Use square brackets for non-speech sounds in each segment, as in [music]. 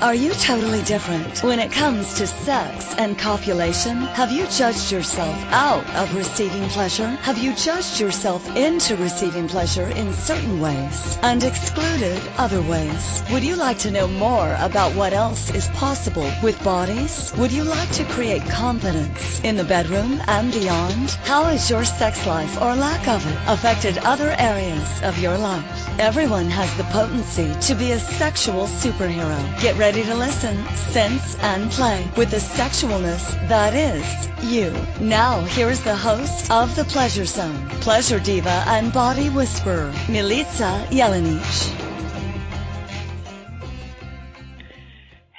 Are you totally different when it comes to sex and copulation? Have you judged yourself out of receiving pleasure? Have you judged yourself into receiving pleasure in certain ways and excluded other ways? Would you like to know more about what else is possible with bodies? Would you like to create confidence in the bedroom and beyond? How has your sex life or lack of it affected other areas of your life? Everyone has the potency to be a sexual superhero. Get ready to listen, sense, and play with the sexualness that is you. Now, here's the host of The Pleasure Zone, pleasure diva and body whisperer, Milica Jelenic.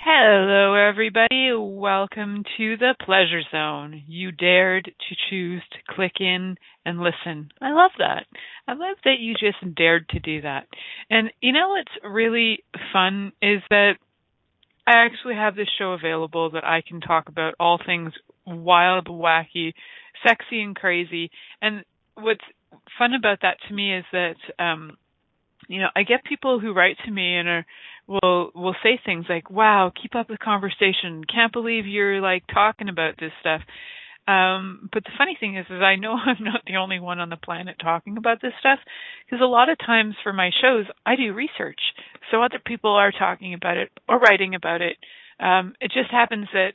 Hello, everybody. Welcome to the Pleasure Zone. You dared to choose to click in and listen. I love that. I love that you just dared to do that. And you know what's really fun is that I actually have this show available that I can talk about all things wild, wacky, sexy, and crazy. And what's fun about that to me is that, um, you know, I get people who write to me and are will will say things like, "Wow, keep up the conversation. Can't believe you're like talking about this stuff." Um, but the funny thing is, is I know [laughs] I'm not the only one on the planet talking about this stuff because a lot of times for my shows, I do research. So other people are talking about it or writing about it. Um, it just happens that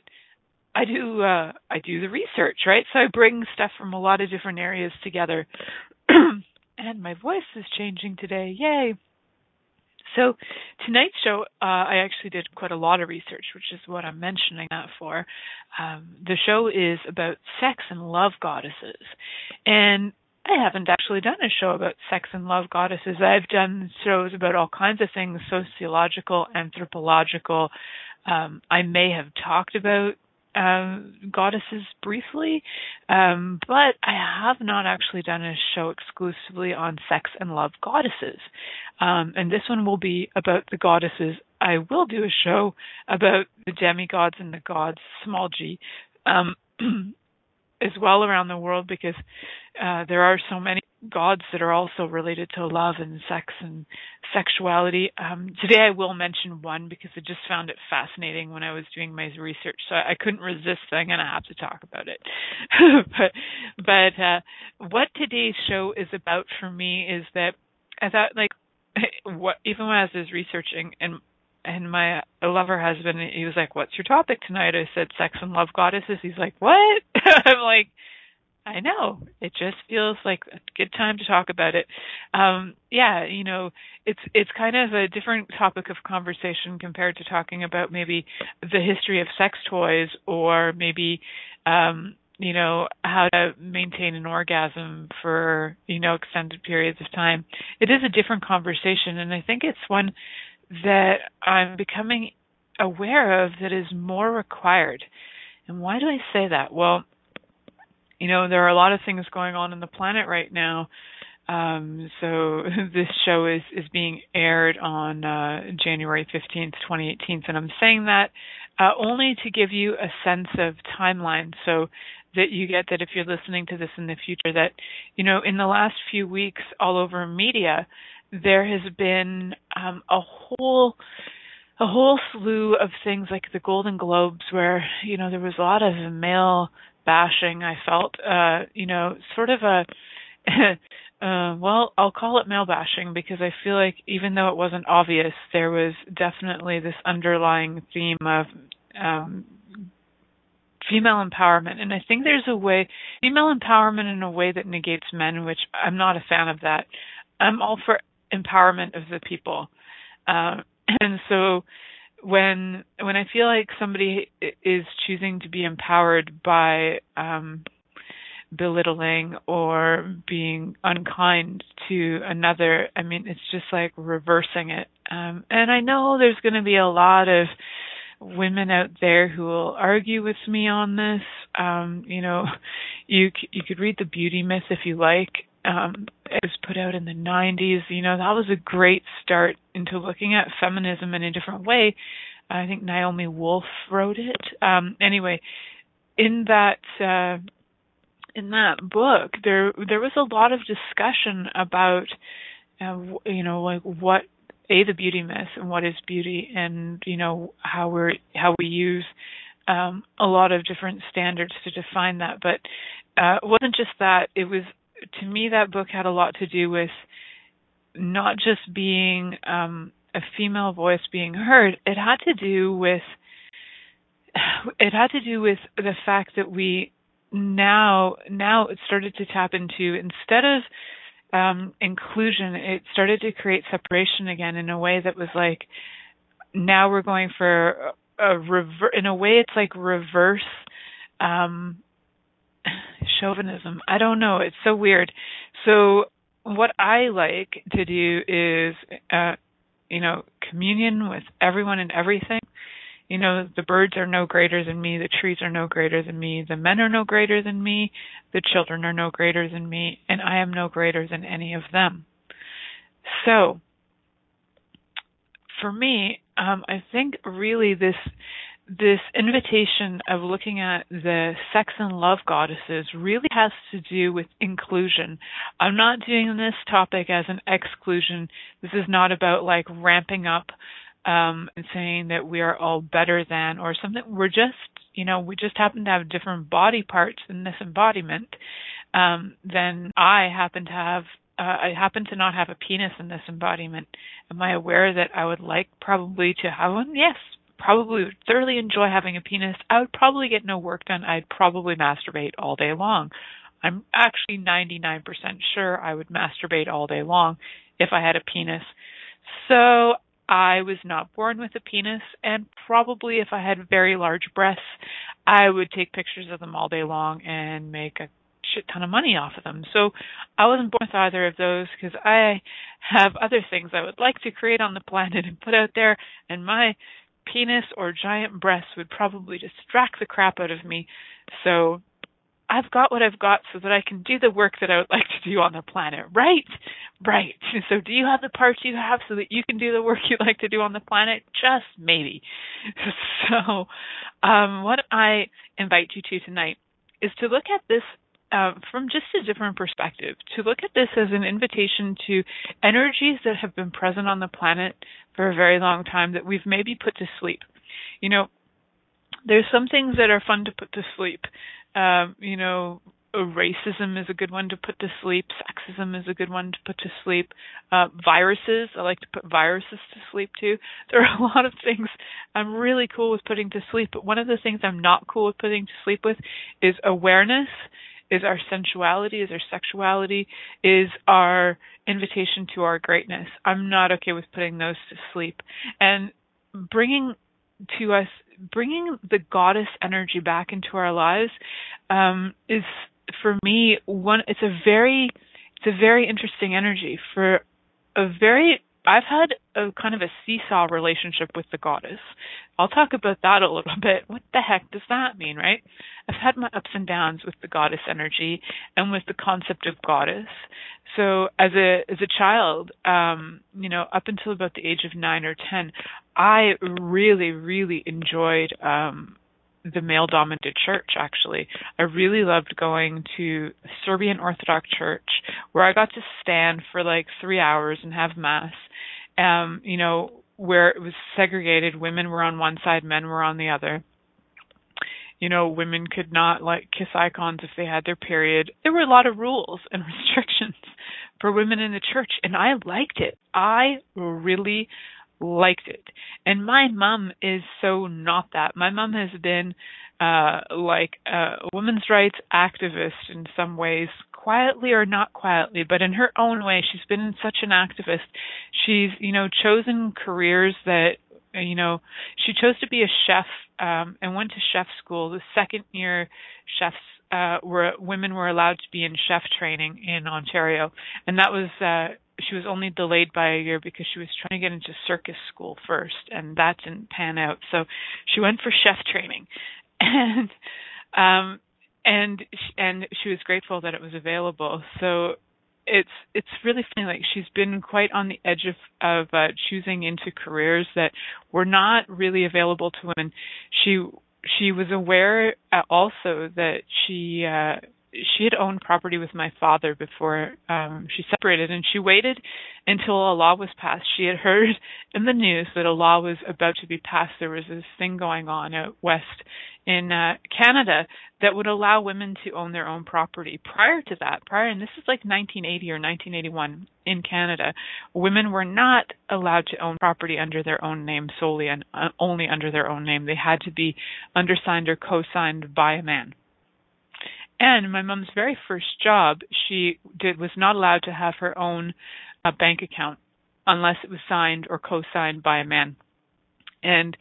I do, uh, I do the research, right? So I bring stuff from a lot of different areas together. [clears throat] and my voice is changing today. Yay. So tonight's show, uh, I actually did quite a lot of research, which is what I'm mentioning that for. Um, the show is about sex and love goddesses, and I haven't actually done a show about sex and love goddesses. I've done shows about all kinds of things, sociological, anthropological. Um, I may have talked about um, goddesses briefly, um, but I have not actually done a show exclusively on sex and love goddesses. Um, and this one will be about the goddesses. I will do a show about the demigods and the gods, small g, um, [clears throat] as well around the world because uh, there are so many gods that are also related to love and sex and sexuality. Um, today I will mention one because I just found it fascinating when I was doing my research, so I couldn't resist. So I'm going to have to talk about it. [laughs] but but uh, what today's show is about for me is that I thought like [laughs] what even when I was researching and and my lover husband he was like what's your topic tonight i said sex and love goddesses he's like what [laughs] i'm like i know it just feels like a good time to talk about it um yeah you know it's it's kind of a different topic of conversation compared to talking about maybe the history of sex toys or maybe um you know how to maintain an orgasm for you know extended periods of time it is a different conversation and i think it's one that I'm becoming aware of that is more required. And why do I say that? Well, you know, there are a lot of things going on in the planet right now. Um, so [laughs] this show is, is being aired on uh, January 15th, 2018. And I'm saying that uh, only to give you a sense of timeline so that you get that if you're listening to this in the future, that, you know, in the last few weeks all over media, there has been um, a whole a whole slew of things like the Golden Globes where you know there was a lot of male bashing I felt uh you know sort of a [laughs] uh well I'll call it male bashing because I feel like even though it wasn't obvious there was definitely this underlying theme of um female empowerment and I think there's a way female empowerment in a way that negates men which I'm not a fan of that I'm all for empowerment of the people. Um, [clears throat] and so when when I feel like somebody is choosing to be empowered by um, belittling or being unkind to another, I mean, it's just like reversing it. Um, and I know there's going to be a lot of women out there who will argue with me on this. Um, you know, you you could read the beauty myth if you like, um, it was put out in the 90s. You know, that was a great start into looking at feminism in a different way. I think Naomi Wolf wrote it. Um, anyway, in that uh, in that book, there there was a lot of discussion about, uh, you know, like what a the beauty myth and what is beauty, and you know how we're how we use um, a lot of different standards to define that. But uh, it wasn't just that. It was to me that book had a lot to do with not just being um, a female voice being heard. It had to do with it had to do with the fact that we now now it started to tap into instead of um, inclusion, it started to create separation again in a way that was like now we're going for a rever- in a way it's like reverse um, chauvinism. I don't know. It's so weird. So what I like to do is, uh, you know, communion with everyone and everything. You know, the birds are no greater than me, the trees are no greater than me, the men are no greater than me, the children are no greater than me, and I am no greater than any of them. So, for me, um, I think really this this invitation of looking at the sex and love goddesses really has to do with inclusion. I'm not doing this topic as an exclusion. This is not about like ramping up um, and saying that we are all better than or something. We're just, you know, we just happen to have different body parts in this embodiment. Um, then I happen to have, uh, I happen to not have a penis in this embodiment. Am I aware that I would like probably to have one? Yes, probably would thoroughly enjoy having a penis. I would probably get no work done. I'd probably masturbate all day long. I'm actually 99% sure I would masturbate all day long if I had a penis. So I was not born with a penis, and probably if I had very large breasts, I would take pictures of them all day long and make a shit ton of money off of them. So I wasn't born with either of those because I have other things I would like to create on the planet and put out there, and my penis or giant breasts would probably distract the crap out of me. So I've got what I've got so that I can do the work that I would like to do on the planet, right? Right. So do you have the parts you have so that you can do the work you'd like to do on the planet? Just maybe. [laughs] So, um, what I invite you to tonight is to look at this uh, from just a different perspective, to look at this as an invitation to energies that have been present on the planet for a very long time that we've maybe put to sleep. You know, there's some things that are fun to put to sleep. Um, you know, racism is a good one to put to sleep. Sexism is a good one to put to sleep. Uh, viruses, I like to put viruses to sleep too. [laughs] There are a lot of things I'm really cool with putting to sleep, but one of the things I'm not cool with putting to sleep with is awareness, is our sensuality, is our sexuality, is our invitation to our greatness. I'm not okay with putting those to sleep. And bringing to us bringing the goddess energy back into our lives um, is for me one it's a very it's a very interesting energy for a very I've had a kind of a seesaw relationship with the goddess. I'll talk about that a little [laughs] bit. What the heck does that mean, right? I've had my ups and downs with the goddess energy and with the concept of goddess. So as a as a child, um, you know, up until about the age of nine or ten, I really, really enjoyed um the male dominated church actually. I really loved going to Serbian Orthodox church where I got to stand for like 3 hours and have mass. Um you know where it was segregated women were on one side men were on the other. You know women could not like kiss icons if they had their period. There were a lot of rules and [laughs] restrictions for women in the church and I liked it. I really liked it. And my mom is so not that. My mom has been uh like a women's rights activist in some ways, quietly or not quietly, but in her own way, she's been such an activist. She's, you know, chosen careers that you know, she chose to be a chef um and went to chef school. The second year chefs uh were women were allowed to be in chef training in Ontario. And that was uh she was only delayed by a year because she was trying to get into circus school first and that didn't pan out. So she went for chef training. [laughs] And um and and she was grateful that it was available. So it's it's really funny like she's been quite on the edge of of uh, choosing into careers that were not really available to women. She she was aware uh, also that she uh she had owned property with my father before um she separated and she waited until a law was passed. She had heard in the news that a law was about to be passed. There was this thing going on out west in uh, Canada that would allow women to own their own property. Prior to that prior and this is like 1980 or 1981 in Canada women were not allowed to own property under their own name solely and uh, only under their own name. They had to be undersigned or co-signed by a man and my mom's very first job, she did was not allowed to have her own uh, bank account unless it was signed or co-signed by a man. And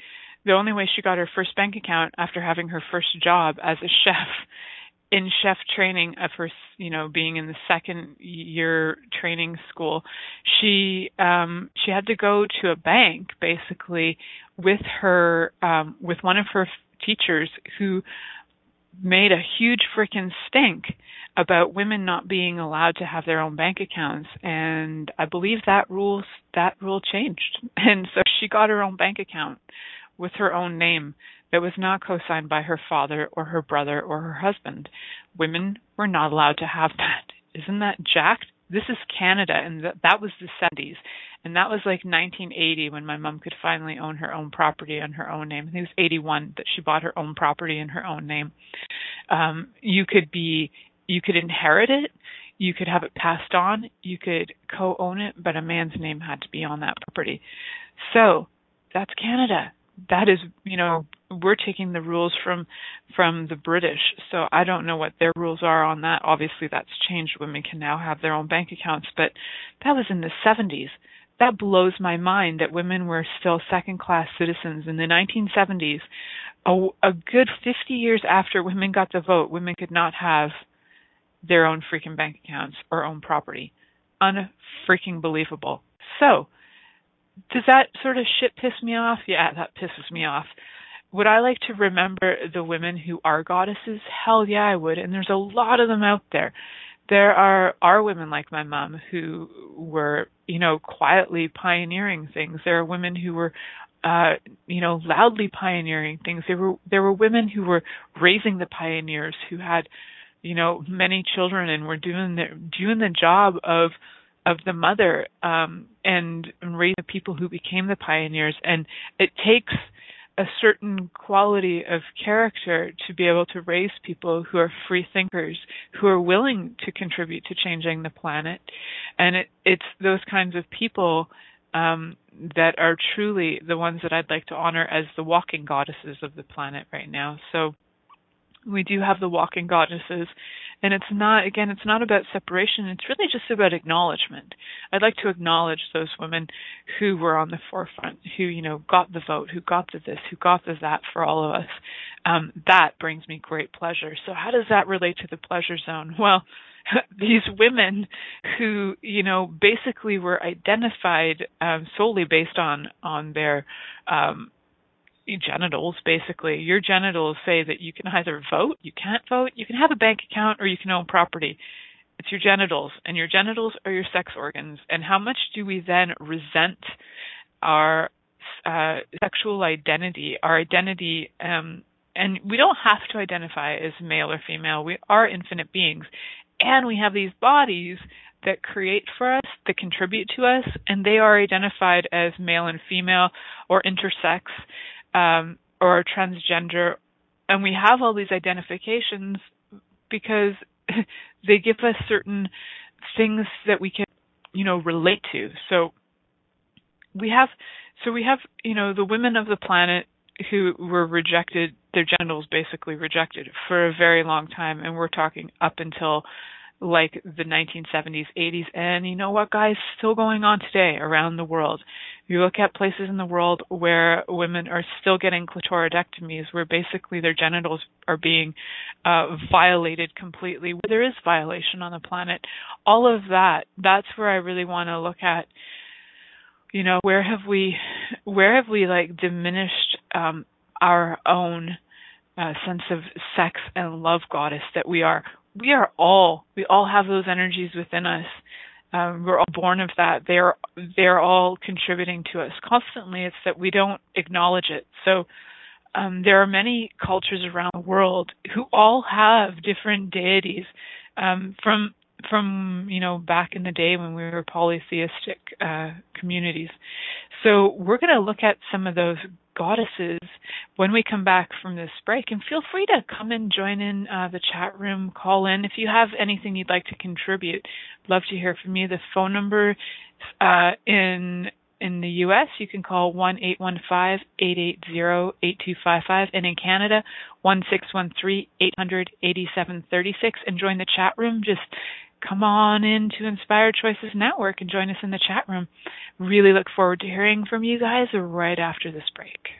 the only way she got her first bank account after having her first job as a chef [laughs] in chef training of her you know being in the second year training school she um she had to go to a bank basically with her um with one of her teachers who made a huge freaking stink about women not being allowed to have their own bank accounts. And I believe that rules that rule changed. [laughs] And so she got her own bank account with her own name that was not co-signed by her father or her brother or her husband. Women were not allowed to have that. Isn't that jacked? This is Canada and th- that was the 70s and that was like 1980 when my mom could finally own her own property in her own name. I think it was 81 that she bought her own property in her own name. Um, you could be, you could inherit it, you could have it passed on, you could co-own it, but a man's name had to be on that property. So that's Canada. That is, you know, we're taking the rules from from the British. So I don't know what their rules are on that. Obviously that's changed. Women can now have their own bank accounts, but that was in the 70s that blows my mind that women were still second class citizens in the 1970s. A, a good 50 years after women got the vote, women could not have their own freaking bank accounts or own property. Unfreaking believable. So, does that sort of shit piss me off? Yeah, that pisses me off. Would I like to remember the women who are goddesses? Hell yeah, I would. And there's a lot of them out there there are are women like my mom who were you know quietly pioneering things. There are women who were uh you know loudly pioneering things. There were there were women who were raising the pioneers who had you know many children and were doing the doing the job of of the mother um and, and raising the people who became the pioneers. And it takes a certain quality of character to be able to raise people who are free thinkers, who are willing to contribute to changing the planet. And it, it's those kinds of people um, that are truly the ones that I'd like to honor as the walking goddesses of the planet right now. So we do have the walking goddesses and it's not again it's not about separation. It's really just about acknowledgement. I'd like to acknowledge those women who were on the forefront who you know got the vote who got the this who got the that for all of us. Um, that brings me great pleasure. So how does that relate to the pleasure zone? [laughs] Well [laughs] these women who you know basically were identified um, solely based on on their um, genitals basically. Your genitals say that you can either vote you can't vote you can have a bank account or you can own property. It's your genitals and your genitals are your sex organs. And how much do we then resent our uh, sexual identity? Our identity um, and we don't have to identify as male or female. We are infinite beings. And we have these bodies that create for us, that contribute to us, and they are identified as male and female or intersex um, or transgender, and we have all these identifications because [laughs] they give us certain things that we can, you know, relate to. So we have, so we have, you know, the women of the planet who were rejected, their genitals basically rejected for a very long time, and we're talking up until like the 1970s, 80s, and you know what, guys, still going on today around the world. You look at places in the world where women are still getting clitoridectomies, where basically their genitals are being uh, violated completely, where there is violation on the planet. All of that, that's where I really want to look at. You know, where have we, where have we like diminished um, our own uh, sense of sex and love goddess that we are we are all we all have those energies within us. Um, we're all born of that. They're they're all contributing to us constantly. It's that we don't acknowledge it. So um, there are many cultures around the world who all have different deities um, from from you know back in the day when we were polytheistic uh, communities. So we're going to look at some of those goddesses when we come back from this break. And feel free to come and join in uh, the chat room, call in if you have anything you'd like to contribute. Love to hear from you. The phone number uh, in in the U.S., you can call one eight one five eight eight zero eight two five five, and in Canada, one six one three eight hundred eighty seven thirty six. And join the chat room. Just come on into Inspired Choices Network and join us in the chat room. Really look forward to hearing from you guys right after this break.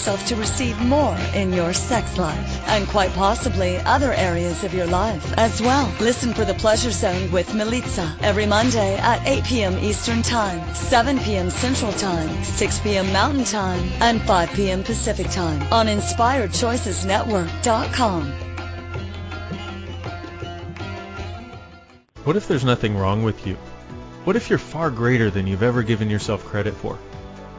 yourself to receive more in your sex life and quite possibly other areas of your life as well. Listen for the Pleasure Zone with Milica every Monday at 8 p.m. Eastern Time, 7 p.m. Central Time, 6 p.m. Mountain Time, and 5 p.m. Pacific Time on InspiredChoicesNetwork.com. What if there's nothing wrong with you? What if you're far greater than you've ever given yourself credit for?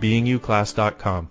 beingyouclass.com.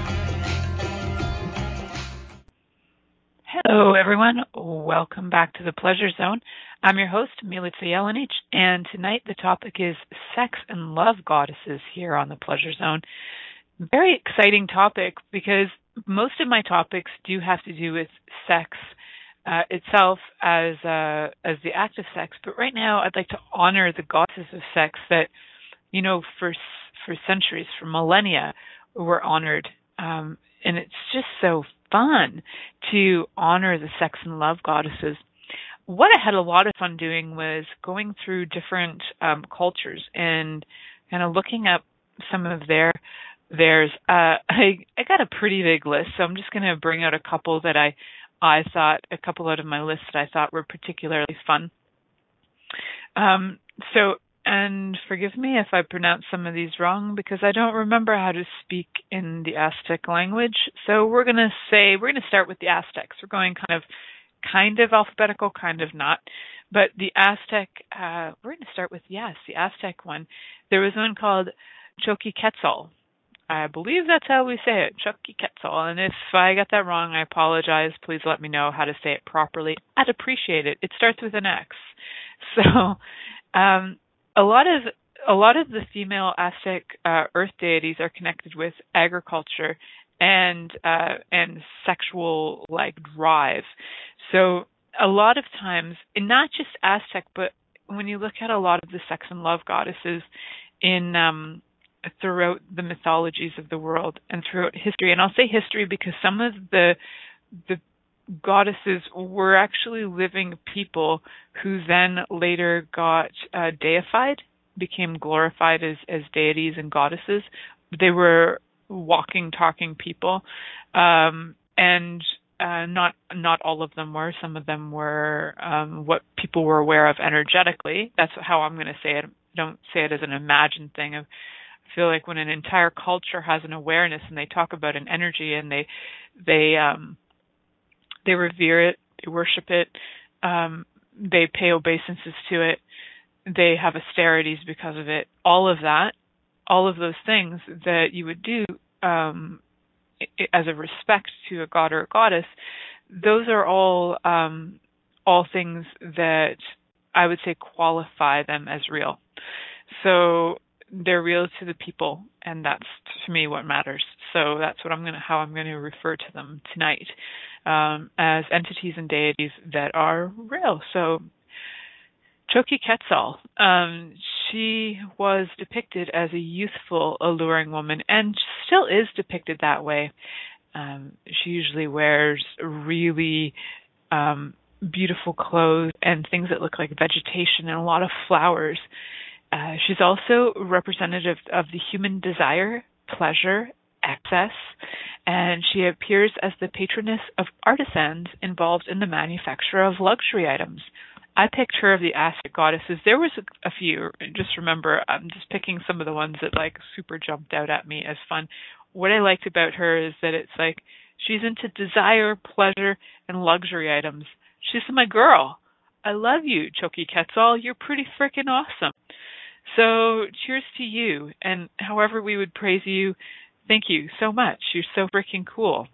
Hello, everyone. Welcome back to the Pleasure Zone. I'm your host, Milica Jelenic, and tonight the topic is sex and love goddesses here on the Pleasure Zone. Very exciting topic because most of my topics do have to do with sex uh, itself as uh, as the act of sex, but right now I'd like to honor the goddesses of sex that you know for for centuries, for millennia, were honored, um, and it's just so fun to honor the sex and love goddesses. What I had a lot of fun doing was going through different um, cultures and kind of looking up some of their theirs. Uh, [laughs] I I got a pretty big list, so I'm just going to bring out a couple that I I thought a couple out of my list that I thought were particularly fun. Um, so and forgive me if I pronounce some of these wrong because I don't remember how to speak in the Aztec language. So we're going to say we're going to start with the Aztecs. We're going kind of kind of alphabetical, kind of not. But the Aztec, uh, we're going to start with yes, the Aztec one. There was one called Xochiquetzal. I believe that's how we say it, Xochiquetzal. And if I got that wrong, I apologize. Please let me know how to say it properly. I'd appreciate it. It starts with an X. [laughs] So, um, a lot of a lot of the female Aztec uh, earth deities are connected with agriculture and uh, and sexual like drive. So a lot of times, and not just Aztec, but when you look at a lot of the sex and love goddesses in um, throughout the mythologies of the world and throughout history, and I'll say history because some of the the goddesses were actually living people who then later got uh, deified, became glorified as, as deities and goddesses. They were walking, talking people, um, and uh, not not all of them were. Some of them were um, what people were aware of energetically. That's how I'm going to say it. Don't say it as an imagined thing. I feel like when an entire culture has an awareness and they talk about an energy and they they um, they revere it, they worship it, um, they pay obeisances to it, they have austerities because of it. All of that, all of those things that you would do um, as a respect to a god or a goddess, those are all um, all things that I would say qualify them as real. So they're real to the people, and that's to me what matters. So that's what I'm gonna how I'm gonna refer to them tonight um, as entities and deities that are real. So Xochiquetzal, um, she was depicted as a youthful, alluring woman, and still is depicted that way. Um, she usually wears really um, beautiful clothes and things that look like vegetation and a lot of flowers. Uh, she's also representative of the human desire, pleasure, excess, and she appears as the patroness of artisans involved in the manufacture of luxury items. I picked her of the Aztec goddesses. There was a, a few. Just remember, I'm just picking some of the ones that like super jumped out at me as fun. What I liked about her is that it's like she's into desire, pleasure, and luxury items. She's my girl. I love you, Xochiquetzal. You're pretty freaking awesome. So cheers to you. And however we would praise you, thank you so much. You're so freaking cool.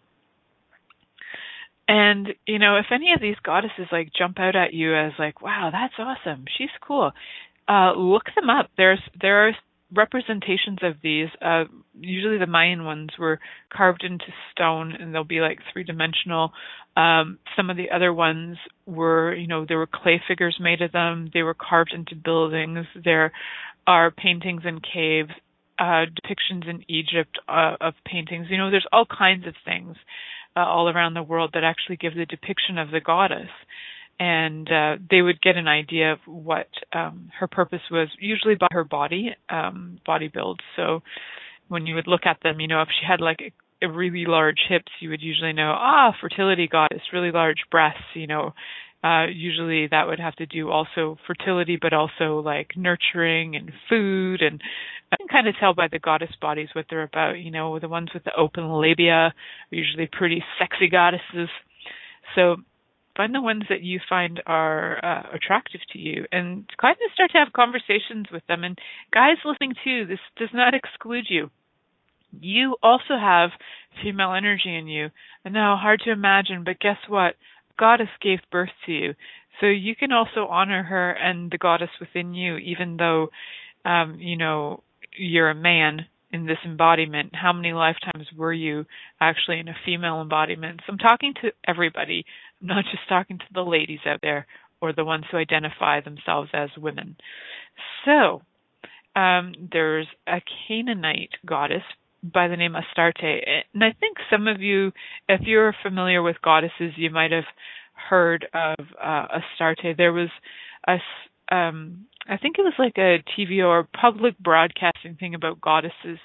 And you know, if any of these goddesses like jump out at you as like, "Wow, that's awesome. She's cool." Uh, look them up. There's there are representations of these. Uh, usually, the Mayan ones were carved into stone, and they'll be like three dimensional. Um, some of the other ones were, you know, there were clay figures made of them. They were carved into buildings. There are paintings in caves, uh, depictions in Egypt uh, of paintings. You know, there's all kinds of things uh, all around the world that actually give the depiction of the goddess. And uh, they would get an idea of what um, her purpose was, usually by her body, um, body build. So when you would look at them, you know, if she had like a, a really large hips, you would usually know, ah, fertility goddess, really large breasts, you know, uh, usually that would have to do also fertility, but also like nurturing and food. And I can kind of tell by the goddess bodies what they're about. You know, the ones with the open labia are usually pretty sexy goddesses. So find the ones that you find are uh, attractive to you and kind of start to have conversations with them. And guys listening too, this does not exclude you. You also have female energy in you. I know, hard to imagine, but guess what? goddess gave birth to you. So you can also honor her and the goddess within you, even though, um, you know, you're a man in this embodiment. How many lifetimes were you actually in a female embodiment? So I'm talking to everybody, Not just talking to the ladies out there or the ones who identify themselves as women. So, um, there's a Canaanite goddess by the name Astarte. And I think some of you, if you're familiar with goddesses, you might have heard of uh, Astarte. There was a, um, I think it was like a TV or public broadcasting thing about goddesses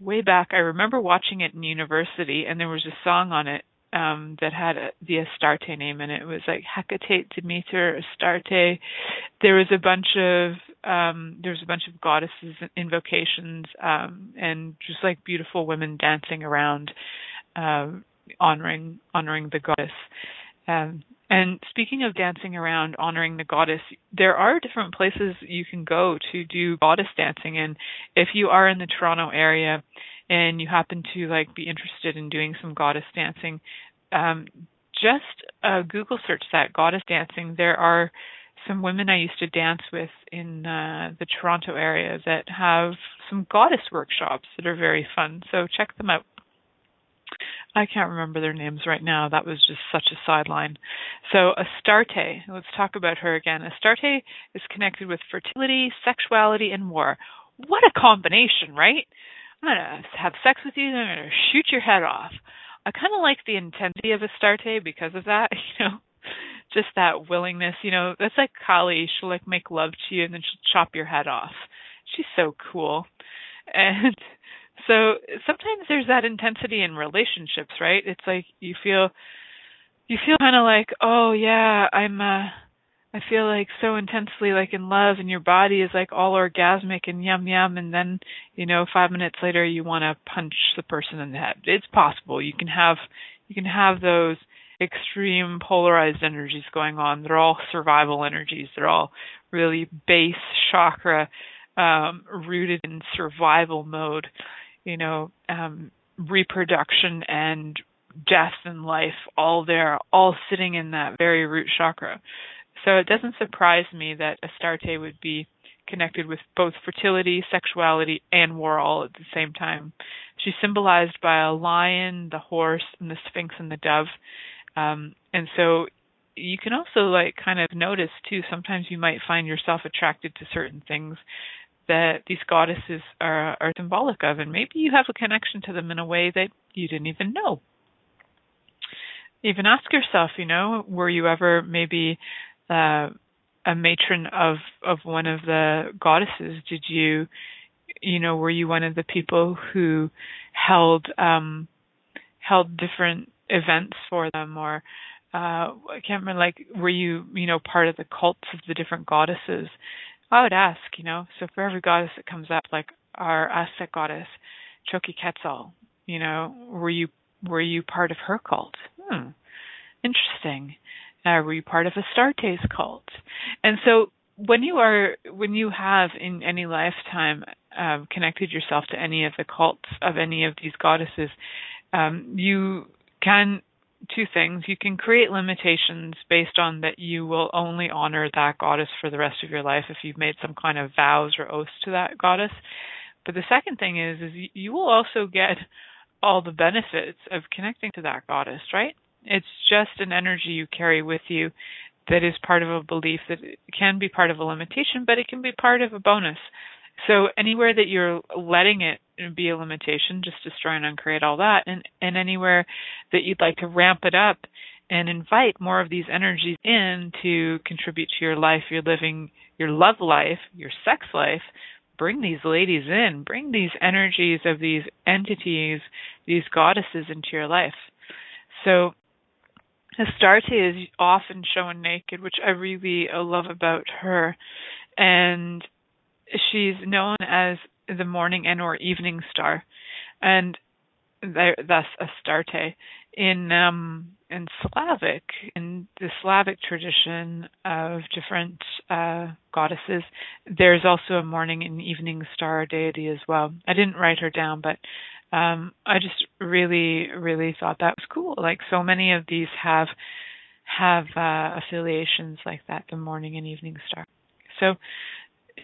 way back. I remember watching it in university, and there was a song on it um, that had the Astarte name and it. was like Hecate, Demeter, Astarte. There was a bunch of um, there was a bunch of goddesses invocations um, and just like beautiful women dancing around, uh, honoring honoring the goddess. Um, and speaking of dancing around, honoring the goddess, there are different places you can go to do goddess dancing. And if you are in the Toronto area, and you happen to like be interested in doing some goddess dancing, um, just uh, Google search that goddess dancing. There are some women I used to dance with in uh, the Toronto area that have some goddess workshops that are very fun. So check them out. I can't remember their names right now. That was just such a sideline. So Astarte, let's talk about her again. Astarte is connected with fertility, sexuality, and war. What a combination, right? I'm going to have sex with you, I'm going to shoot your head off. I kind of like the intensity of Astarte because of that, [laughs] you know, just that willingness, you know, that's like Kali. She'll like make love to you and then she'll chop your head off. She's so cool. And [laughs] so sometimes there's that intensity in relationships, right? It's like you feel you feel kind of like, "Oh yeah, I'm uh I feel like so intensely like in love and your body is like all orgasmic and yum yum and then, you know, 5 minutes later you want to punch the person in the head. It's possible. You can have you can have those extreme polarized energies going on. They're all survival energies. They're all really base chakra um rooted in survival mode, you know, um reproduction and death and life all there all sitting in that very root chakra. So it doesn't surprise me that Astarte would be connected with both fertility, sexuality, and war all at the same time. She's symbolized by a lion, the horse, and the sphinx and the dove. Um, and so you can also like kind of notice too, sometimes you might find yourself attracted to certain things that these goddesses are, are symbolic of, and maybe you have a connection to them in a way that you didn't even know. Even ask yourself, you know, were you ever maybe uh, a matron of of one of the goddesses? Did you, you know, were you one of the people who held um, held different events for them, or uh, I can't remember, like, were you, you know, part of the cults of the different goddesses? I would ask, you know, so for every goddess that comes up, like our Aztec goddess, Xochiquetzal, you know, were you were you part of her cult? Hmm, interesting. Uh, were you part of a Astarte's cult? And so when you are when you have in any lifetime um, connected yourself to any of the cults of any of these goddesses, um, you can two things. You can create limitations based on that you will only honor that goddess for the rest of your life if you've made some kind of vows or oaths to that goddess. But the second thing is is you will also get all the benefits of connecting to that goddess, right? It's just an energy you carry with you that is part of a belief that can be part of a limitation, but it can be part of a bonus. So anywhere that you're letting it be a limitation, just destroy and uncreate all that, and, and anywhere that you'd like to ramp it up and invite more of these energies in to contribute to your life, your living, your love life, your sex life, bring these ladies in, bring these energies of these entities, these goddesses into your life. So Astarte is often shown naked, which I really love about her. And she's known as the morning and or evening star. And thus Astarte. In um in Slavic, in the Slavic tradition of different uh, goddesses, there's also a morning and evening star deity as well. I didn't write her down, but um, I just really, really thought that was cool. Like so many of these have have uh, affiliations like that, the morning and evening star. So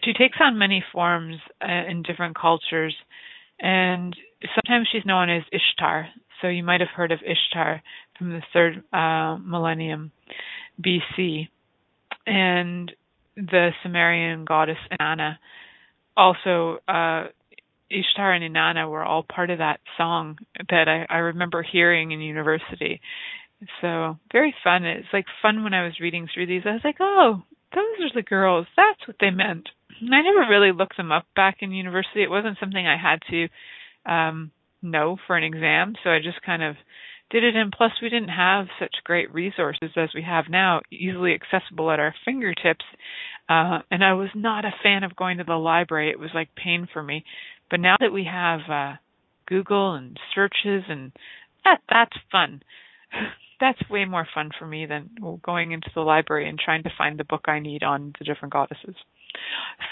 she takes on many forms uh, in different cultures, and sometimes she's known as Ishtar. So you might have heard of Ishtar from the third uh, millennium BC, and the Sumerian goddess Inanna. Also, uh, Ishtar and Inanna were all part of that song that I, I remember hearing in university. So very fun. It's like fun when I was reading through these. I was like, oh, those are the girls. That's what they meant. And I never really looked them up back in university. It wasn't something I had to um know for an exam, so I just kind of did it and plus we didn't have such great resources as we have now easily accessible at our fingertips uh and I was not a fan of going to the library it was like pain for me but now that we have uh, Google and searches and that that's fun. [laughs] that's way more fun for me than going into the library and trying to find the book I need on the different goddesses.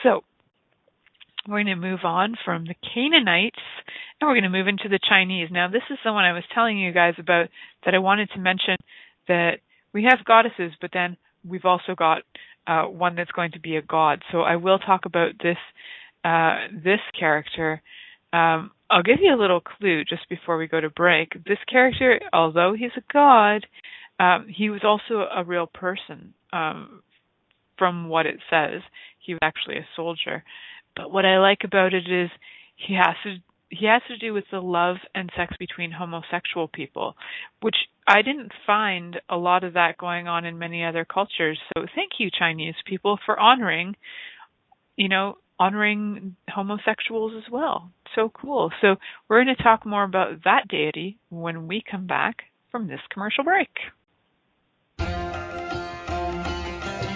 So we're going to move on from the Canaanites and we're going to move into the Chinese. Now, this is the one I was telling you guys about that I wanted to mention that we have goddesses, but then we've also got uh, one that's going to be a god. So I will talk about this uh, this character, um, I'll give you a little clue just before we go to break. This character, although he's a god, um, he was also a real person. Um, from what it says, he was actually a soldier. But what I like about it is he has to he has to do with the love and sex between homosexual people, which I didn't find a lot of that going on in many other cultures. So thank you, Chinese people, for honoring, you know, honoring homosexuals as well. So cool. So we're going to talk more about that deity when we come back from this commercial break.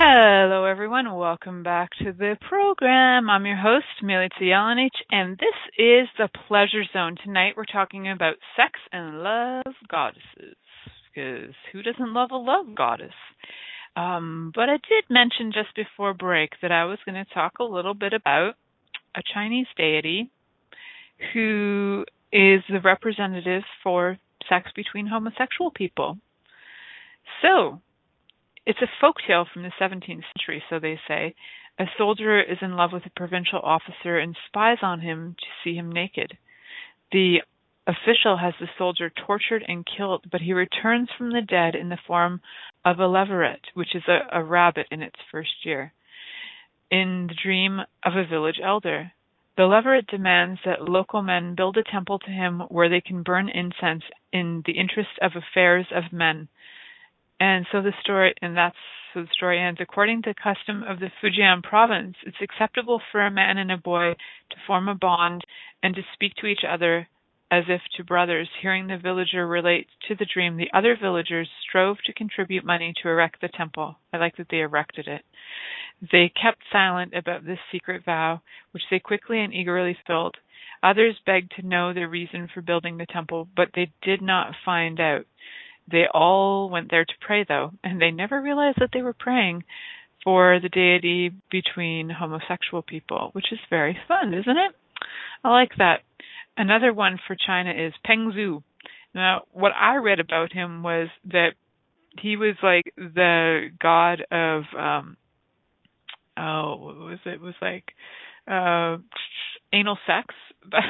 Hello, everyone. Welcome back to the program. I'm your host, Milica Jelenic, and this is the Pleasure Zone. Tonight we're talking about sex and love goddesses, because who doesn't love a love goddess? Um, but I did mention just before break that I was going to talk a little bit about a Chinese deity who is the representative for sex between homosexual people. So, it's a folk tale from the 17th century, so they say. A soldier is in love with a provincial officer and spies on him to see him naked. The official has the soldier tortured and killed, but he returns from the dead in the form of a leveret, which is a, a rabbit in its first year, in the dream of a village elder. The leveret demands that local men build a temple to him where they can burn incense in the interest of affairs of men. And so the story, and that's so the story ends. According to the custom of the Fujian province, it's acceptable for a man and a boy to form a bond and to speak to each other as if to brothers. Hearing the villager relate to the dream, the other villagers strove to contribute money to erect the temple. I like that they erected it. They kept silent about this secret vow, which they quickly and eagerly filled. Others begged to know the reason for building the temple, but they did not find out. They all went there to pray, though, and they never realized that they were praying for the deity between homosexual people, which is very fun, isn't it? I like that. Another one for China is Peng Zhu. Now, what I read about him was that he was like the god of um oh what was it? it was like uh anal sex [laughs] but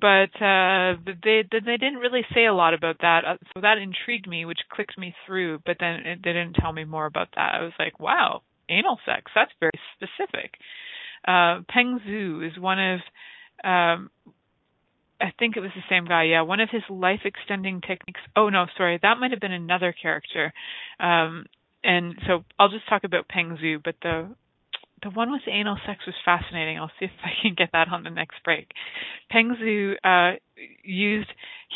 but uh they they didn't really say a lot about that uh, so that intrigued me which clicked me through but then it, they didn't tell me more about that i was like wow anal sex that's very specific uh peng zhu is one of um I think it was the same guy. Yeah, one of his life extending techniques. Oh no, sorry, that might have been another character. Um, and so I'll just talk about Peng Zhu. But the the one with anal sex was fascinating. I'll see if I can get that on the next break. Peng Zhu uh, used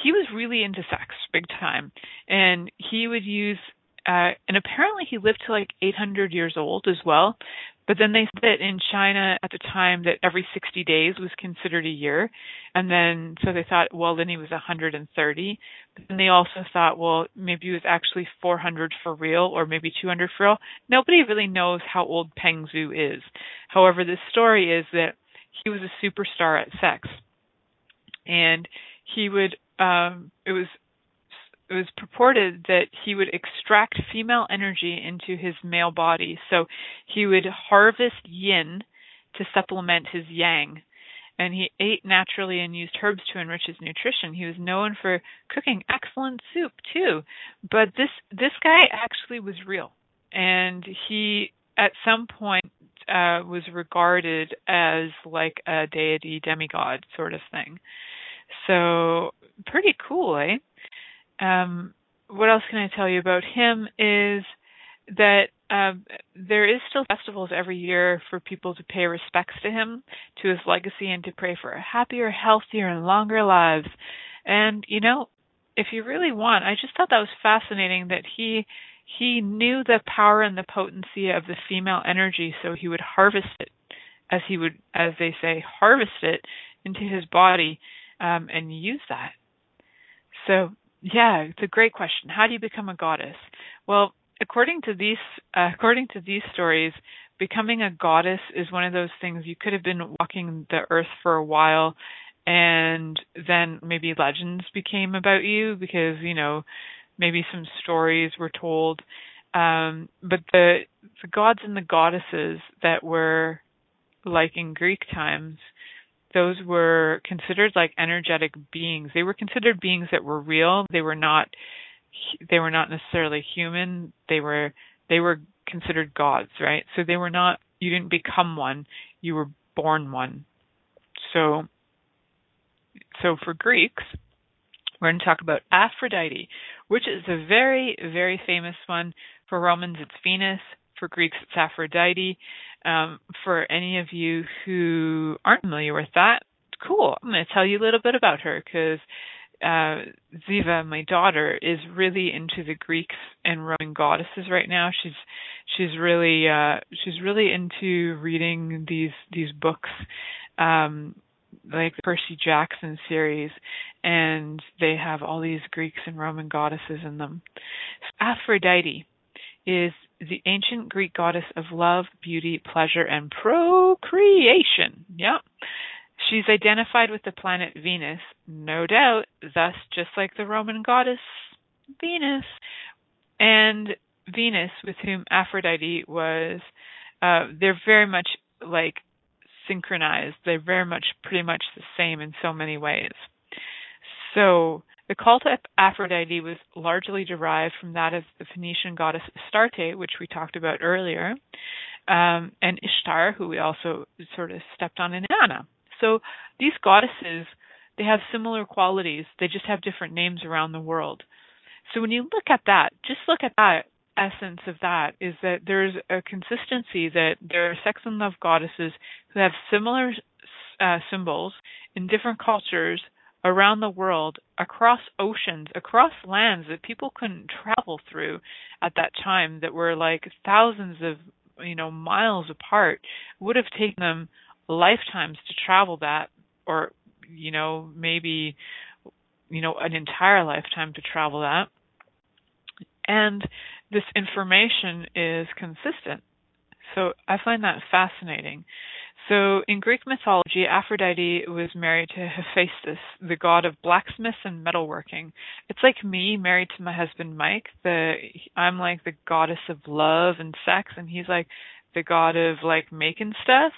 he was really into sex big time, and he would use uh, and apparently he lived to like 800 years old as well. But then they said that in China at the time that every 60 days was considered a year. And then, so they thought, well, then he was 130. But then they also thought, well, maybe he was actually 400 for real or maybe 200 for real. Nobody really knows how old Peng Zhu is. However, the story is that he was a superstar at sex. And he would, um, it was it was purported that he would extract female energy into his male body. So he would harvest yin to supplement his yang. And he ate naturally and used herbs to enrich his nutrition. He was known for cooking excellent soup too. But this this guy actually was real. And he at some point uh was regarded as like a deity demigod sort of thing. So pretty cool, eh? Um, what else can I tell you about him is that um, there is still festivals every year for people to pay respects to him, to his legacy, and to pray for a happier, healthier, and longer lives. And you know, if you really want, I just thought that was fascinating that he he knew the power and the potency of the female energy, so he would harvest it, as he would, as they say, harvest it into his body um, and use that. So yeah, it's a great question. How do you become a goddess? Well, according to these uh, according to these stories, becoming a goddess is one of those things you could have been walking the earth for a while and then maybe legends became about you because, you know, maybe some stories were told. Um, but the the gods and the goddesses that were like in Greek times those were considered like energetic beings. They were considered beings that were real. They were not they were not necessarily human. They were they were considered gods, right? So they were not you didn't become one, you were born one. So so for Greeks, we're going to talk about Aphrodite, which is a very very famous one. For Romans it's Venus, for Greeks it's Aphrodite. Um, for any of you who aren't familiar with that, cool. I'm going to tell you a little bit about her because uh, Ziva, my daughter, is really into the Greeks and Roman goddesses right now. She's she's really uh, she's really into reading these these books, um, like the Percy Jackson series, and they have all these Greeks and Roman goddesses in them. Aphrodite is the ancient Greek goddess of love, beauty, pleasure, and procreation. Yep. She's identified with the planet Venus, no doubt, thus, just like the Roman goddess Venus. And Venus, with whom Aphrodite was, uh, they're very much like synchronized. They're very much pretty much the same in so many ways. So, the cult of Aphrodite was largely derived from that of the Phoenician goddess Astarte, which we talked about earlier, um, and Ishtar, who we also sort of stepped on in Anna. So these goddesses, they have similar qualities, they just have different names around the world. So when you look at that, just look at that essence of that is that there's a consistency that there are sex and love goddesses who have similar uh, symbols in different cultures around the world, across oceans, across lands that people couldn't travel through at that time that were like thousands of you know miles apart would have taken them lifetimes to travel that or you know maybe you know an entire lifetime to travel that. And this information is consistent. So i find that fascinating so, in Greek mythology, Aphrodite was married to Hephaestus, the god of blacksmiths and metalworking. It's like me married to my husband Mike. The I'm like the goddess of love and sex, and he's like the god of like making stuff.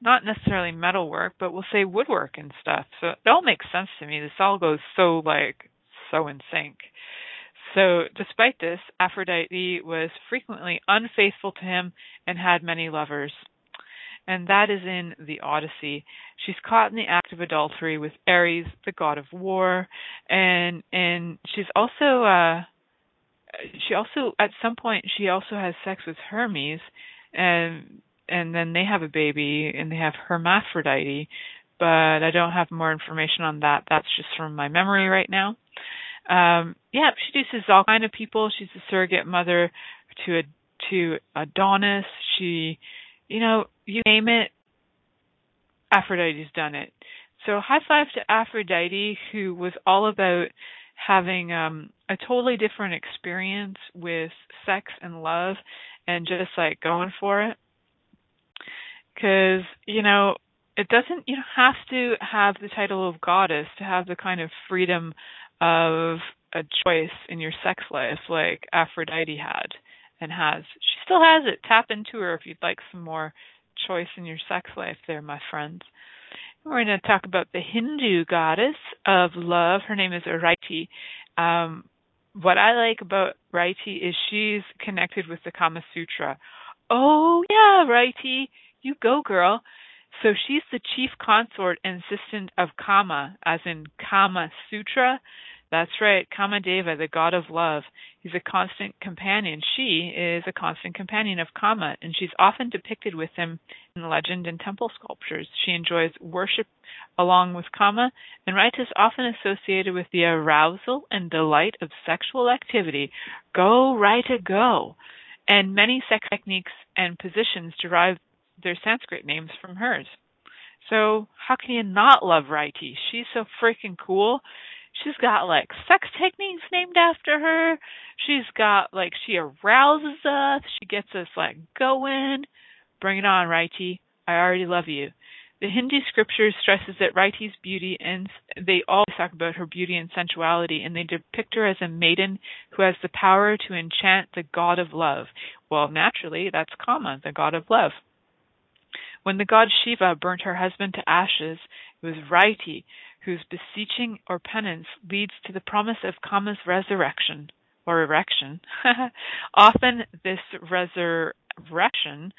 Not necessarily metalwork, but we'll say woodwork and stuff. So it all makes sense to me. This all goes so like so in sync. So, despite this, Aphrodite was frequently unfaithful to him and had many lovers and that is in the Odyssey. She's caught in the act of adultery with Ares, the god of war, and and she's also uh she also at some point she also has sex with Hermes and and then they have a baby and they have Hermaphrodite, but I don't have more information on that. That's just from my memory right now. Um, yeah, she seduces all kind of people. She's a surrogate mother to a to Adonis. She, you know, you name it, Aphrodite's done it. So high five to Aphrodite, who was all about having um, a totally different experience with sex and love, and just like going for it. Because you know, it doesn't you know have to have the title of goddess to have the kind of freedom of a choice in your sex life like Aphrodite had and has. She still has it. Tap into her if you'd like some more choice in your sex life there, my friends. We're going to talk about the Hindu goddess of love. Her name is Rati. Um, what I like about Rati is she's connected with the Kama Sutra. Oh, yeah, Rati, you go, girl. So she's the chief consort and assistant of Kama, as in Kama Sutra. That's right, Kamadeva, the god of love. He's a constant companion. She is a constant companion of Kama, and she's often depicted with him in legend and temple sculptures. She enjoys worship along with Kama, and Rita is often associated with the arousal and delight of sexual activity. Go, Rita, go! And many sex techniques and positions derive their Sanskrit names from hers. So how can you not love Riti? She's so freaking cool. She's got like sex techniques named after her. She's got like she arouses us. She gets us like going. Bring it on, Riti. I already love you. The Hindu scripture stresses that Riti's beauty and they always talk about her beauty and sensuality and they depict her as a maiden who has the power to enchant the god of love. Well, naturally, that's Kama, the god of love. When the god Shiva burnt her husband to ashes, it was Riti whose beseeching or penance leads to the promise of Kama's resurrection or erection. [laughs] Often this resurrection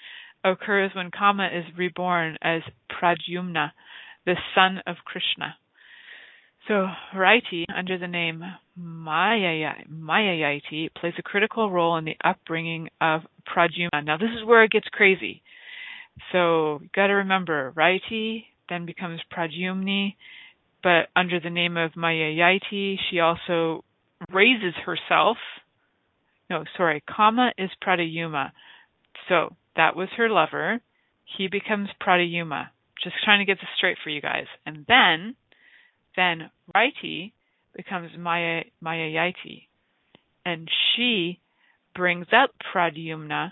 occurs when Kama is reborn as Pradyumna, the son of Krishna. So Riti, under the name Mayavati, plays a critical role in the upbringing of Pradyumna. Now this is where it gets crazy. So you got to remember, Riti then becomes Pradyumni, but under the name of Maya Mayavati, she also raises herself. No, sorry, Kama is Pradyumna. So that was her lover. He becomes Pradyumna. Just trying to get this straight for you guys. And then, then Riti becomes Maya Maya Mayavati, and she brings up Pradyumna,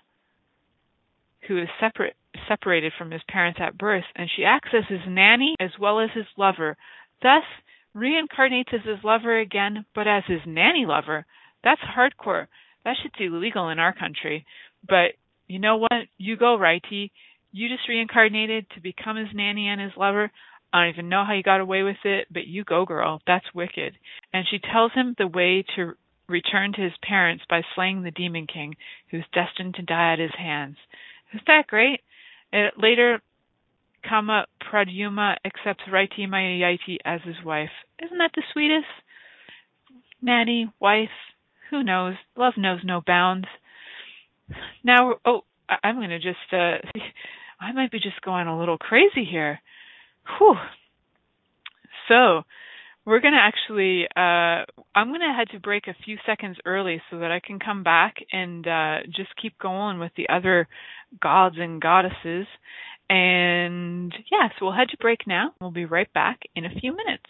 who is separate separated from his parents at birth, and she acts as his nanny as well as his lover, thus reincarnates as his lover again, but as his nanny lover. That's hardcore. That shit's illegal in our country. But you know what? You go, Righty. You just reincarnated to become his nanny and his lover. I don't even know how you got away with it, but you go, girl. That's wicked. And she tells him the way to return to his parents by slaying the Demon King, who's destined to die at his hands. Isn't that great? It later Kama Pradyumna accepts Raiti Mayavati as his wife. Isn't that the sweetest? Nanny, wife, who knows? Love knows no bounds. Now, oh, I'm going to just, uh, [laughs] I might be just going a little crazy here. Whew. So, we're going to actually, uh, I'm going to head to break a few seconds early so that I can come back and uh, just keep going with the other gods and goddesses. And yeah, so we'll head to break now. We'll be right back in a few minutes.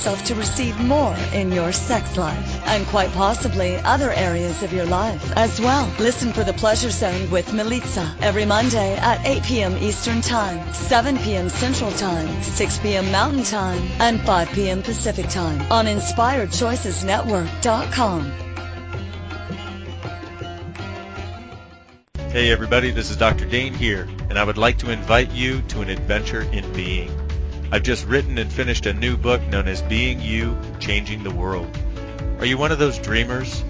yourself to receive more in your sex life and quite possibly other areas of your life as well. Listen for the Pleasure Zone with Milica every Monday at 8 p.m. Eastern Time, 7 p.m. Central Time, 6 p.m. Mountain Time, and 5 p.m. Pacific Time on InspiredChoicesNetwork.com. Hey everybody, this is Dr. Dain here, and I would like to invite you to an adventure in being. I've just written and finished a new book known as Being You, Changing the World. Are you one of those dreamers?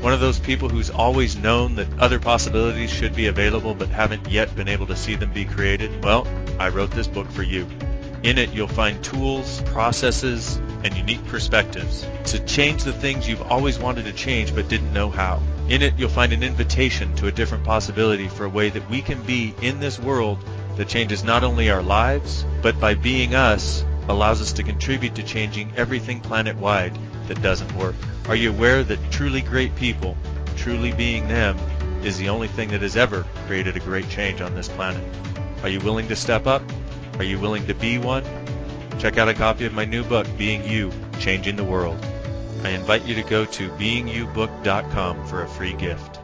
One of those people who's always known that other possibilities should be available but haven't yet been able to see them be created? Well, I wrote this book for you. In it, you'll find tools, processes, and unique perspectives to change the things you've always wanted to change but didn't know how. In it, you'll find an invitation to a different possibility for a way that we can be in this world that changes not only our lives, but by being us, allows us to contribute to changing everything planet wide that doesn't work. Are you aware that truly great people, truly being them, is the only thing that has ever created a great change on this planet? Are you willing to step up? Are you willing to be one? Check out a copy of my new book, Being You, Changing the World. I invite you to go to beingyoubook.com for a free gift.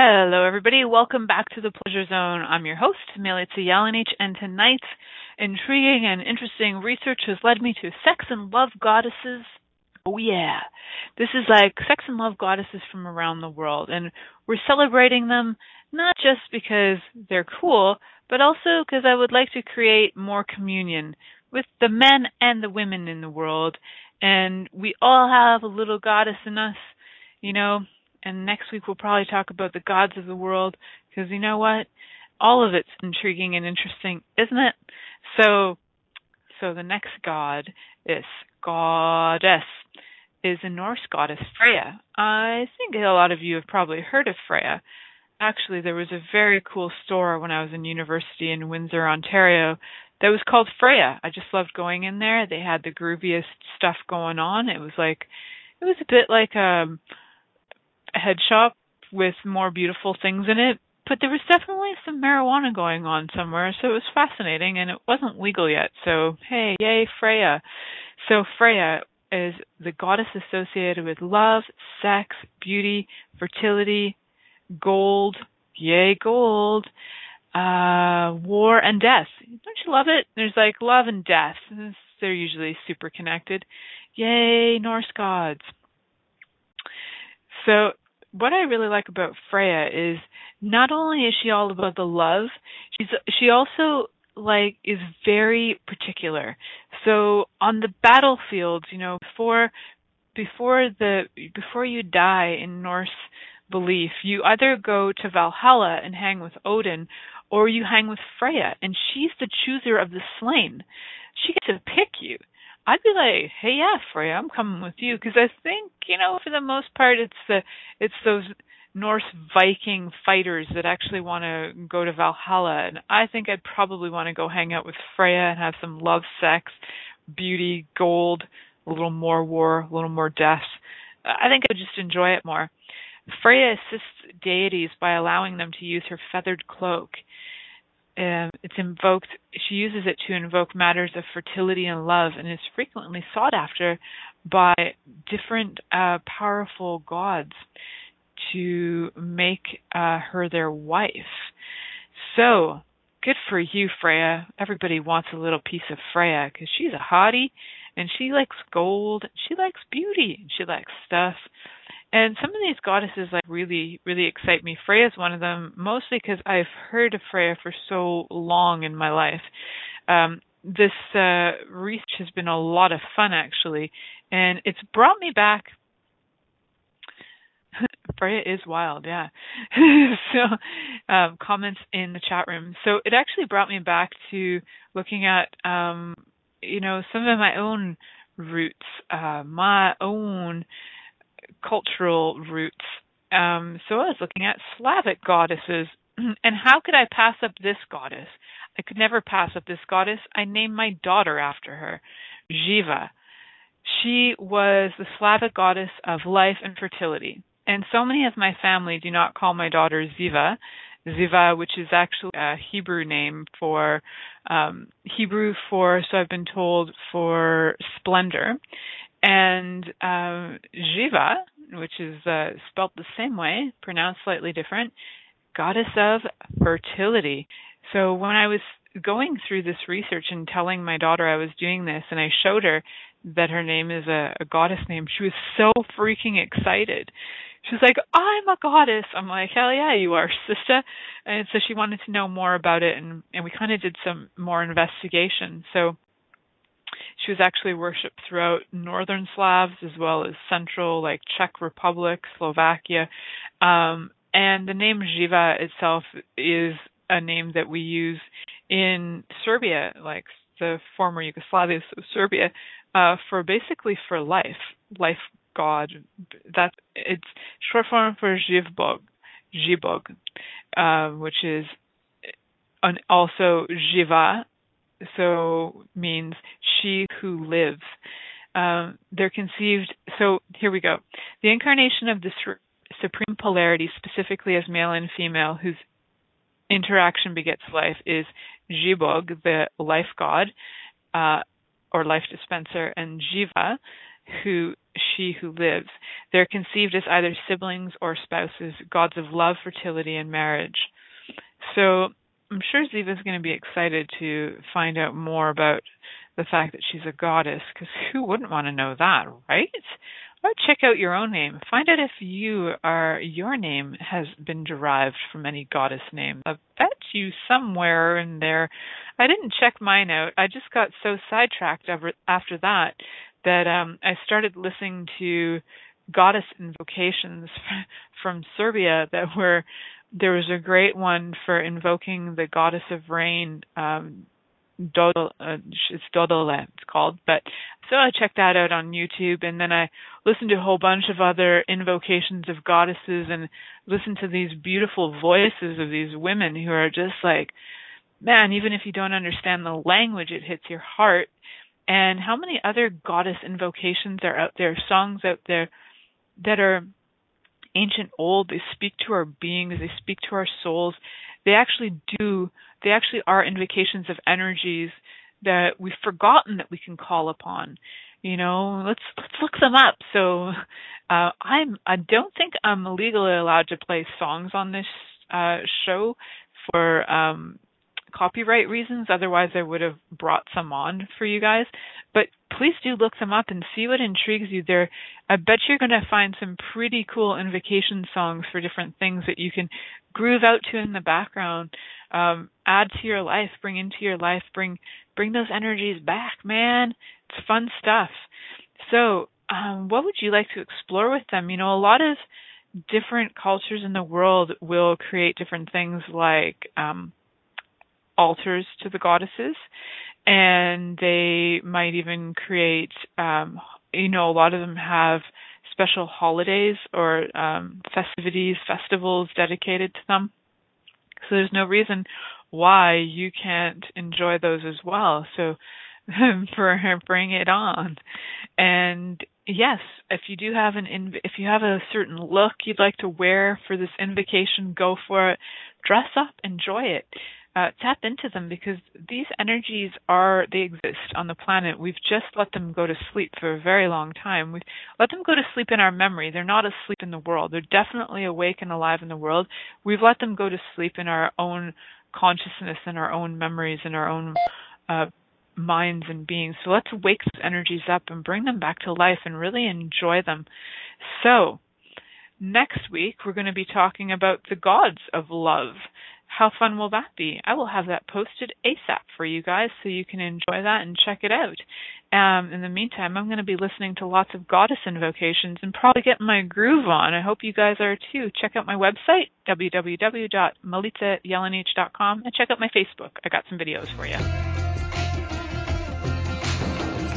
Hello, everybody. Welcome back to the Pleasure Zone. I'm your host, Milica Jelenic, and tonight's intriguing and interesting research has led me to sex and love goddesses. Oh, yeah. This is like sex and love goddesses from around the world, and we're celebrating them not just because they're cool, but also because I would like to create more communion with the men and the women in the world. And we all have a little goddess in us, you know, and next week we'll probably talk about the gods of the world because you know what? All of it's intriguing and interesting, isn't it? So, so the next god is goddess is a Norse goddess Freya. I think a lot of you have probably heard of Freya. Actually, there was a very cool store when I was in university in Windsor, Ontario, that was called Freya. I just loved going in there. They had the grooviest stuff going on. It was like, it was a bit like um head shop with more beautiful things in it, but there was definitely some marijuana going on somewhere, so it was fascinating and it wasn't legal yet. So, hey, yay, Freya. So, Freya is the goddess associated with love, sex, beauty, fertility, gold, yay, gold, uh, war, and death. Don't you love it? There's like love and death. They're usually super connected. Yay, Norse gods. So what I really like about Freya is not only is she all about the love, she's she also like is very particular. So on the battlefield, you know, before before the before you die in Norse belief, you either go to Valhalla and hang with Odin or you hang with Freya and she's the chooser of the slain. She gets to pick you. I'd be like, hey, yeah, Freya, I'm coming with you because I think you know for the most part it's the it's those Norse Viking fighters that actually want to go to Valhalla, and I think I'd probably want to go hang out with Freya and have some love, sex, beauty, gold, a little more war, a little more death. I think I would just enjoy it more. Freya assists deities by allowing them to use her feathered cloak um, it's invoked. She uses it to invoke matters of fertility and love, and is frequently sought after by different uh, powerful gods to make uh, her their wife. So good for you, Freya. Everybody wants a little piece of Freya because she's a hottie, and she likes gold. She likes beauty. And she likes stuff. And some of these goddesses like really, really excite me. Freya is one of them, mostly because I've heard of Freya for so long in my life. Um, this uh, research has been a lot of fun actually, and it's brought me back. [laughs] Freya is wild, yeah. [laughs] so, um, comments in the chat room. So it actually brought me back to looking at, um, you know, some of my own roots, uh, my own cultural roots. Um, so I was looking at Slavic goddesses, [clears throat] and how could I pass up this goddess? I could never pass up this goddess. I named my daughter after her, Jiva. She was the Slavic goddess of life and fertility. And so many of my family do not call my daughter Ziva, Ziva, which is actually a Hebrew name for um, Hebrew for, so I've been told, for splendor. And um, Jiva, which is uh, spelt the same way, pronounced slightly different, goddess of fertility. So when I was going through this research and telling my daughter I was doing this, and I showed her that her name is a, a goddess name, she was so freaking excited. She's like, I'm a goddess. I'm like, hell yeah, you are, sister. And so she wanted to know more about it, and and we kind of did some more investigation. So she was actually worshipped throughout northern Slavs as well as central, like Czech Republic, Slovakia. Um, and the name Jiva itself is a name that we use in Serbia, like the former Yugoslavia, so Serbia, uh, for basically for life, life god. That it's short form for Zhivbog, Zhibog, uh, which is an, also Jiva, so means she who lives. Um, they're conceived. So here we go. The incarnation of the supreme polarity, specifically as male and female, whose interaction begets life, is Jibog, the life god, uh, or life dispenser, and Jiva, who she who lives. They're conceived as either siblings or spouses, gods of love, fertility, and marriage. So I'm sure Ziva's going to be excited to find out more about the fact that she's a goddess, because who wouldn't want to know that, right? Or check out your own name. Find out if you are your name has been derived from any goddess name. I bet you somewhere in there. I didn't check mine out. I just got so sidetracked after that that um I started listening to goddess invocations [laughs] from Serbia that were there was a great one for invoking the goddess of rain um Dodol, uh, it's Dodole, it's called. But so I checked that out on YouTube, and then I listened to a whole bunch of other invocations of goddesses, and listened to these beautiful voices of these women who are just like, man, even if you don't understand the language, it hits your heart and how many other goddess invocations are out there, songs out there that are ancient old, they speak to our beings, they speak to our souls. They actually do, they actually are invocations of energies that we've forgotten that we can call upon. You know, let's let's look them up. So uh I'm I don't think I'm legally allowed to play songs on this uh show for um copyright reasons. Otherwise, I would have brought some on for you guys. But please do look them up and see what intrigues you. There, I bet you're going to find some pretty cool invocation songs for different things that you can groove out to in the background, um, add to your life, bring into your life, bring bring those energies back, man. It's fun stuff. So, um, what would you like to explore with them? You know, a lot of different cultures in the world will create different things like um, altars to the goddesses and they might even create um you know a lot of them have special holidays or um festivities festivals dedicated to them. So there's no reason why you can't enjoy those as well. So [laughs] bring it on. And yes if you do have an inv- if you have a certain look you'd like to wear for this invocation go for it. Dress up enjoy it uh, tap into them because these energies are they exist on the planet. We've just let them go to sleep for a very long time. We've let them go to sleep in our memory. They're not asleep in the world. They're definitely awake and alive in the world. We've let them go to sleep in our own consciousness and our own memories and our own uh, minds and beings. So let's wake those energies up and bring them back to life and really enjoy them. So next week we're going to be talking about the gods of love. How fun will that be? I will have that posted ASAP for you guys so you can enjoy that and check it out. Um, in the meantime, I'm going to be listening to lots of goddess invocations and probably getting my groove on. I hope you guys are too. Check out my website, www.milicajelenic.com, and check out my Facebook. I got some videos for you.